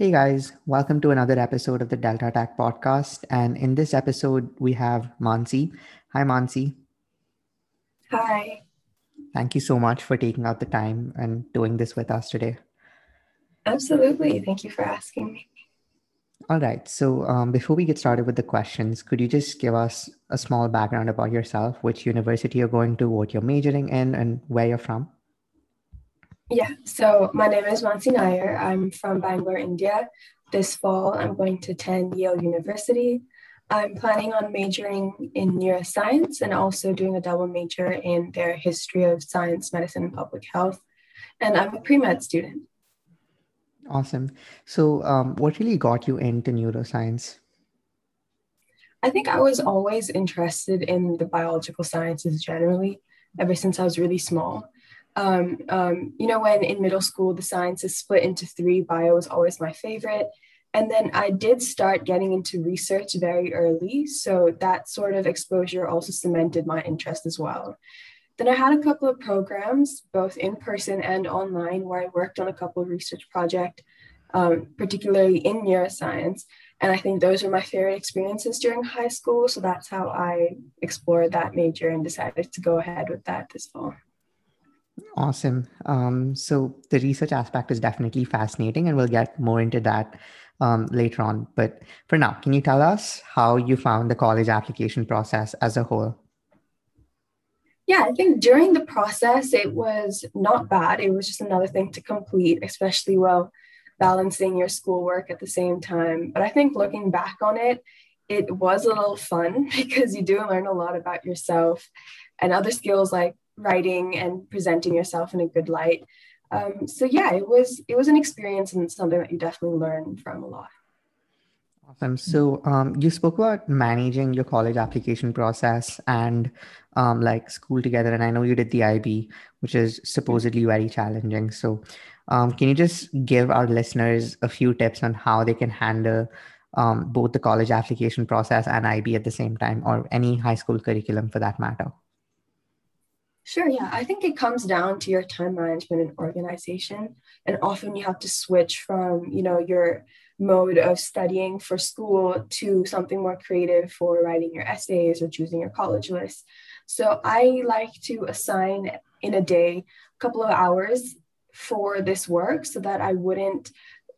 Hey guys, welcome to another episode of the Delta Tech podcast. And in this episode, we have Mansi. Hi, Mansi. Hi. Thank you so much for taking out the time and doing this with us today. Absolutely. Thank you for asking me. All right. So, um, before we get started with the questions, could you just give us a small background about yourself, which university you're going to, what you're majoring in, and where you're from? Yeah. So, my name is Mansi Nair. I'm from Bangalore, India. This fall, I'm going to attend Yale University. I'm planning on majoring in neuroscience and also doing a double major in their history of science, medicine, and public health. And I'm a pre med student. Awesome. So, um, what really got you into neuroscience? I think I was always interested in the biological sciences generally, ever since I was really small. Um, um, you know, when in middle school, the sciences split into three, bio was always my favorite. And then I did start getting into research very early. So that sort of exposure also cemented my interest as well. Then I had a couple of programs, both in person and online, where I worked on a couple of research projects, um, particularly in neuroscience. And I think those were my favorite experiences during high school. So that's how I explored that major and decided to go ahead with that this fall. Awesome. Um, so the research aspect is definitely fascinating, and we'll get more into that um, later on. But for now, can you tell us how you found the college application process as a whole? Yeah, I think during the process, it was not bad. It was just another thing to complete, especially while balancing your schoolwork at the same time. But I think looking back on it, it was a little fun because you do learn a lot about yourself and other skills like writing and presenting yourself in a good light. Um, so yeah, it was it was an experience and something that you definitely learn from a lot. Awesome. So um, you spoke about managing your college application process and um, like school together, and I know you did the IB, which is supposedly very challenging. So um, can you just give our listeners a few tips on how they can handle um, both the college application process and IB at the same time, or any high school curriculum for that matter? Sure, yeah. I think it comes down to your time management and organization. And often you have to switch from, you know, your mode of studying for school to something more creative for writing your essays or choosing your college list. So I like to assign in a day a couple of hours for this work so that I wouldn't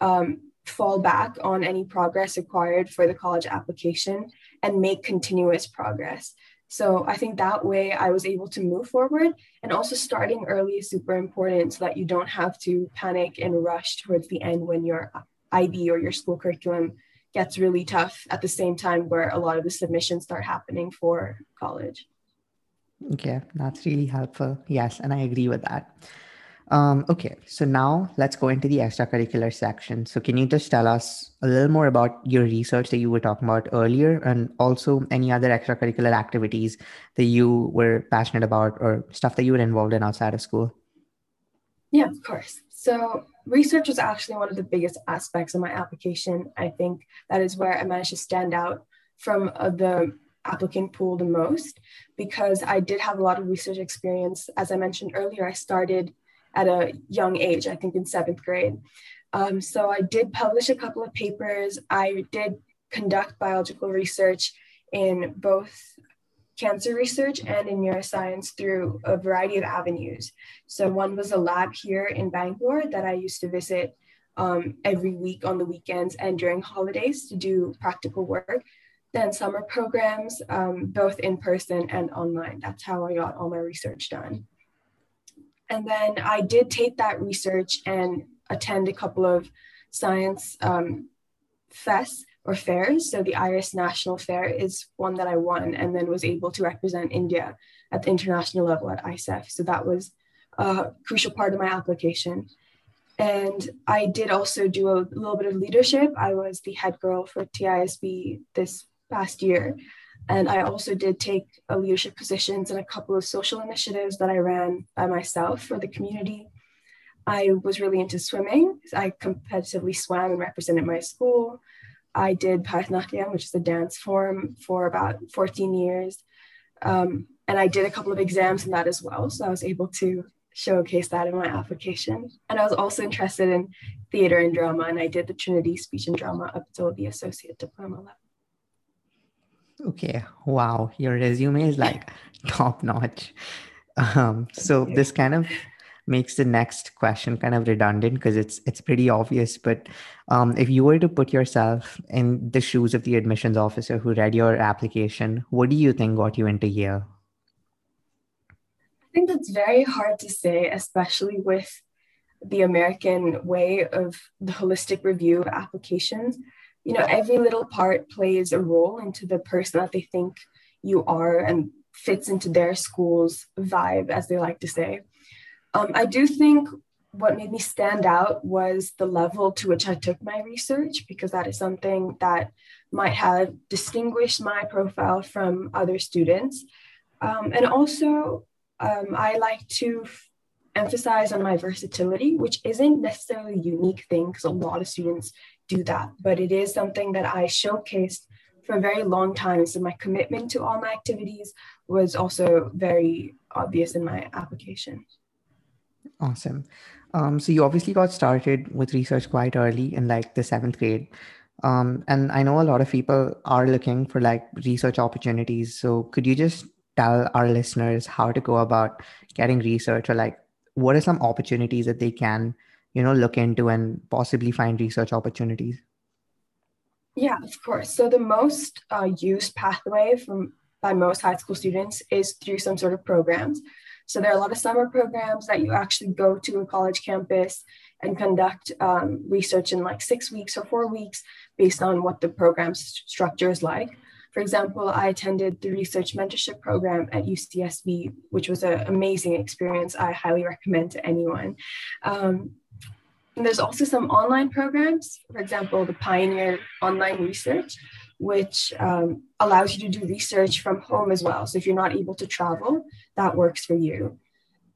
um, fall back on any progress required for the college application and make continuous progress. So I think that way I was able to move forward. And also starting early is super important so that you don't have to panic and rush towards the end when you're IB or your school curriculum gets really tough at the same time where a lot of the submissions start happening for college. Okay, that's really helpful. Yes, and I agree with that. Um, okay, so now let's go into the extracurricular section. So, can you just tell us a little more about your research that you were talking about earlier, and also any other extracurricular activities that you were passionate about or stuff that you were involved in outside of school? Yeah, of course. So, research was actually one of the biggest aspects of my application. I think that is where I managed to stand out from uh, the applicant pool the most because I did have a lot of research experience. As I mentioned earlier, I started at a young age, I think in seventh grade. Um, so I did publish a couple of papers. I did conduct biological research in both cancer research and in neuroscience through a variety of avenues. So, one was a lab here in Bangalore that I used to visit um, every week on the weekends and during holidays to do practical work. Then, summer programs, um, both in person and online. That's how I got all my research done. And then I did take that research and attend a couple of science um, fests or fairs. So the IRIS National Fair is one that I won and then was able to represent India at the international level at ISEF. So that was a crucial part of my application. And I did also do a little bit of leadership. I was the head girl for TISB this past year. And I also did take a leadership positions in a couple of social initiatives that I ran by myself for the community. I was really into swimming. I competitively swam and represented my school. I did Bharatanatyam, which is a dance form, for about 14 years. Um, and I did a couple of exams in that as well. So I was able to showcase that in my application. And I was also interested in theater and drama, and I did the Trinity Speech and Drama up until the associate diploma level. Okay, wow, your resume is like top notch. Um, so this kind of makes the next question kind of redundant because it's it's pretty obvious. But um, if you were to put yourself in the shoes of the admissions officer who read your application, what do you think got you into Yale? I think that's very hard to say, especially with the American way of the holistic review of applications. You know, every little part plays a role into the person that they think you are and fits into their school's vibe, as they like to say. Um, I do think what made me stand out was the level to which I took my research, because that is something that might have distinguished my profile from other students. Um, and also, um, I like to emphasize on my versatility, which isn't necessarily a unique thing because a lot of students do that, but it is something that I showcased for a very long time. So my commitment to all my activities was also very obvious in my application. Awesome. Um, so you obviously got started with research quite early in like the seventh grade. Um, and I know a lot of people are looking for like research opportunities. So could you just tell our listeners how to go about getting research or like what are some opportunities that they can, you know, look into and possibly find research opportunities? Yeah, of course. So the most uh, used pathway from by most high school students is through some sort of programs. So there are a lot of summer programs that you actually go to a college campus and conduct um, research in like six weeks or four weeks based on what the program structure is like. For example, I attended the research mentorship program at UCSB, which was an amazing experience. I highly recommend to anyone. Um, there's also some online programs, for example, the Pioneer Online Research, which um, allows you to do research from home as well. So if you're not able to travel, that works for you.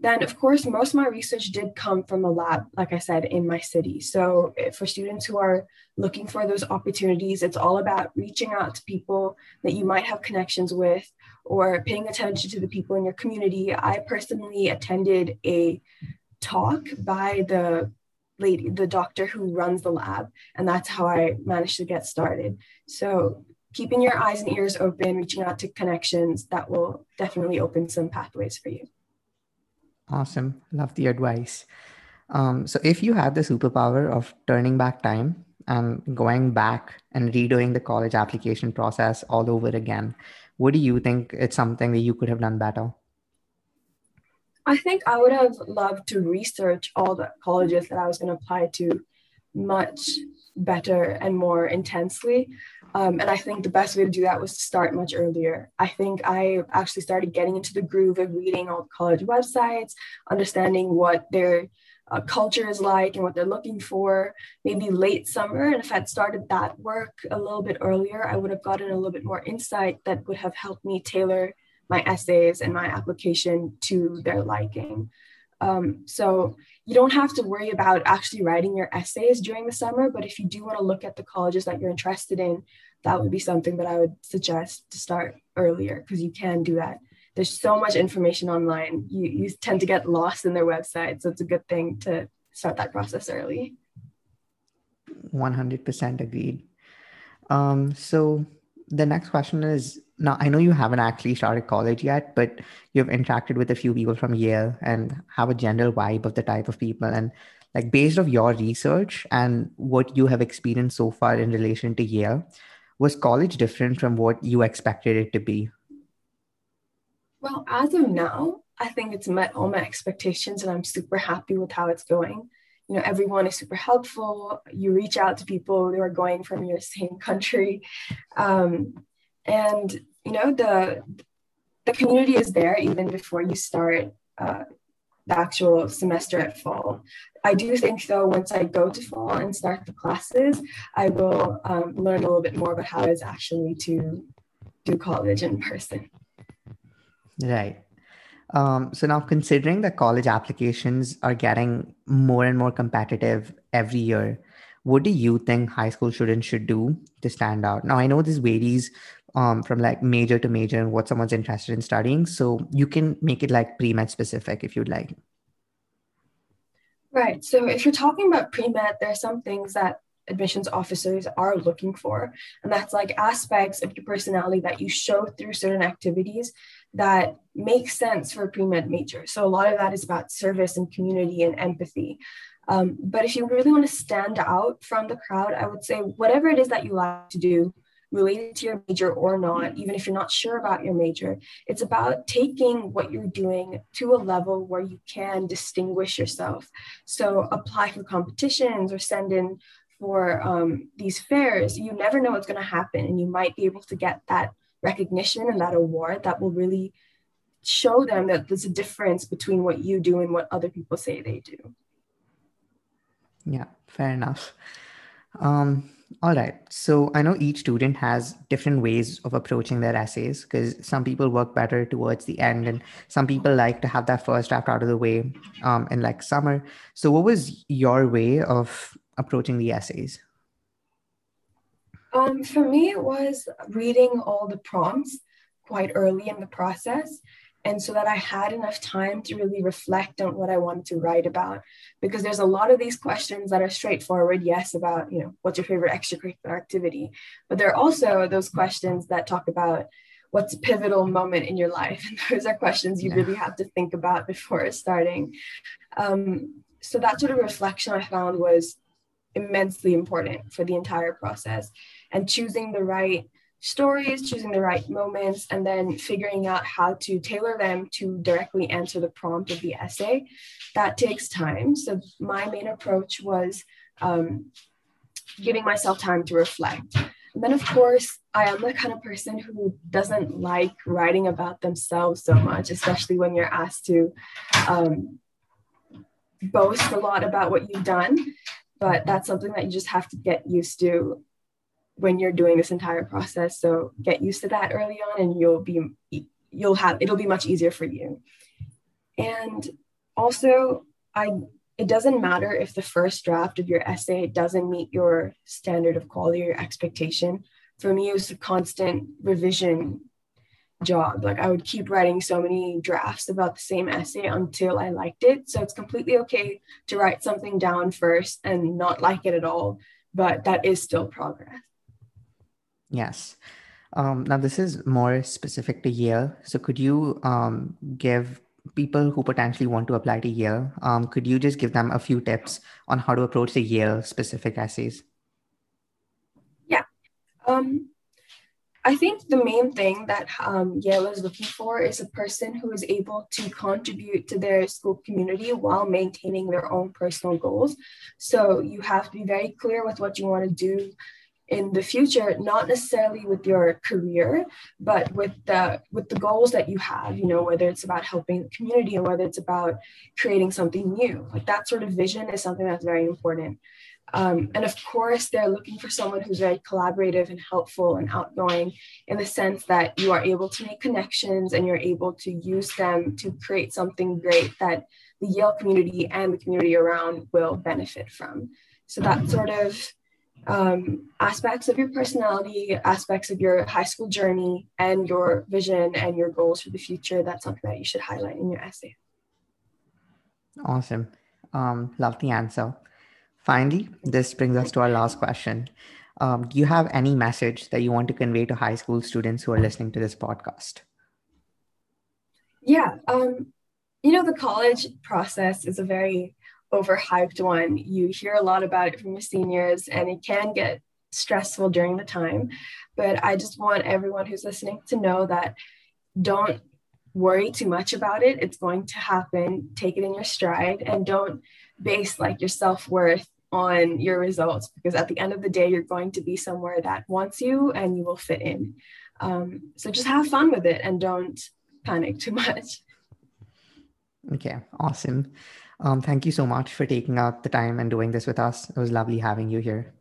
Then, of course, most of my research did come from a lab, like I said, in my city. So eh, for students who are looking for those opportunities, it's all about reaching out to people that you might have connections with or paying attention to the people in your community. I personally attended a talk by the lady, the doctor who runs the lab. And that's how I managed to get started. So keeping your eyes and ears open, reaching out to connections, that will definitely open some pathways for you. Awesome. Love the advice. Um, so if you had the superpower of turning back time and going back and redoing the college application process all over again, what do you think it's something that you could have done better? I think I would have loved to research all the colleges that I was going to apply to much better and more intensely. Um, and I think the best way to do that was to start much earlier. I think I actually started getting into the groove of reading all the college websites, understanding what their uh, culture is like and what they're looking for, maybe late summer. And if I'd started that work a little bit earlier, I would have gotten a little bit more insight that would have helped me tailor my essays and my application to their liking. Um, so you don't have to worry about actually writing your essays during the summer, but if you do want to look at the colleges that you're interested in, that would be something that I would suggest to start earlier because you can do that. There's so much information online. You, you tend to get lost in their website. So it's a good thing to start that process early. 100% agreed. Um, so the next question is now I know you haven't actually started college yet, but you've interacted with a few people from Yale and have a general vibe of the type of people. And like based of your research and what you have experienced so far in relation to Yale, was college different from what you expected it to be? Well, as of now, I think it's met all my expectations and I'm super happy with how it's going. You know, everyone is super helpful. You reach out to people who are going from your same country. Um, and you know the the community is there even before you start uh, the actual semester at fall. I do think though once I go to fall and start the classes, I will um, learn a little bit more about how it is actually to do college in person. Right. Um, so now considering that college applications are getting more and more competitive every year, what do you think high school students should do to stand out? Now I know this varies um, from like major to major and what someone's interested in studying. So you can make it like pre-med specific if you'd like. Right. So if you're talking about pre-med, there are some things that admissions officers are looking for. And that's like aspects of your personality that you show through certain activities that make sense for a pre-med major. So a lot of that is about service and community and empathy. Um, but if you really want to stand out from the crowd, I would say whatever it is that you like to do, related to your major or not, even if you're not sure about your major, it's about taking what you're doing to a level where you can distinguish yourself. So apply for competitions or send in for um, these fairs, you never know what's going to happen. And you might be able to get that recognition and that award that will really show them that there's a difference between what you do and what other people say they do. Yeah, fair enough. Um, all right. So I know each student has different ways of approaching their essays because some people work better towards the end and some people like to have that first draft out of the way um, in like summer. So what was your way of approaching the essays? Um, for me, it was reading all the prompts quite early in the process. And so that I had enough time to really reflect on what I wanted to write about. Because there's a lot of these questions that are straightforward, yes, about, you know, what's your favorite extracurricular activity? But there are also those questions that talk about what's a pivotal moment in your life. And those are questions you yeah. really have to think about before starting. Um, so that sort of reflection I found was immensely important for the entire process and choosing the right stories choosing the right moments and then figuring out how to tailor them to directly answer the prompt of the essay. That takes time. So my main approach was um, giving myself time to reflect. And then of course i am the kind of person who doesn't like writing about themselves so much especially when you're asked to um, boast a lot about what you've done. But that's something that you just have to get used to when you're doing this entire process so get used to that early on and you'll be you'll have it'll be much easier for you and also i it doesn't matter if the first draft of your essay doesn't meet your standard of quality or expectation for me it was a constant revision job. Like I would keep writing so many drafts about the same essay until I liked it. So it's completely okay to write something down first and not like it at all, but that is still progress. Yes. Um, now this is more specific to Yale. So could you um, give people who potentially want to apply to Yale, um, could you just give them a few tips on how to approach the Yale specific essays? Yeah. Um, I think the main thing that um, Yale is looking for is a person who is able to contribute to their school community while maintaining their own personal goals. So you have to be very clear with what you want to do in the future not necessarily with your career but with the with the goals that you have you know whether it's about helping the community or whether it's about creating something new like that sort of vision is something that's very important um, and of course, they're looking for someone who's very collaborative and helpful and outgoing in the sense that you are able to make connections and you're able to use them to create something great that the Yale community and the community around will benefit from. So that sort of um, aspects of your personality, aspects of your high school journey, and your vision and your goals for the future. That's something that you should highlight in your essay. Awesome. Um, love the answer. Finally, this brings us to our last question. Um, do you have any message that you want to convey to high school students who are listening to this podcast? Yeah, um, you know, the college process is a very overhyped one. You hear a lot about it from your seniors, and it can get stressful during the time. But I just want everyone who's listening to know that don't worry too much about it. It's going to happen. Take it in your stride and don't base like your self worth on your results because at the end of the day, you're going to be somewhere that wants you and you will fit in. Um, so just have fun with it and don't panic too much. Okay, awesome. Um, thank you so much for taking out the time and doing this with us. It was lovely having you here.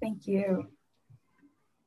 Thank you.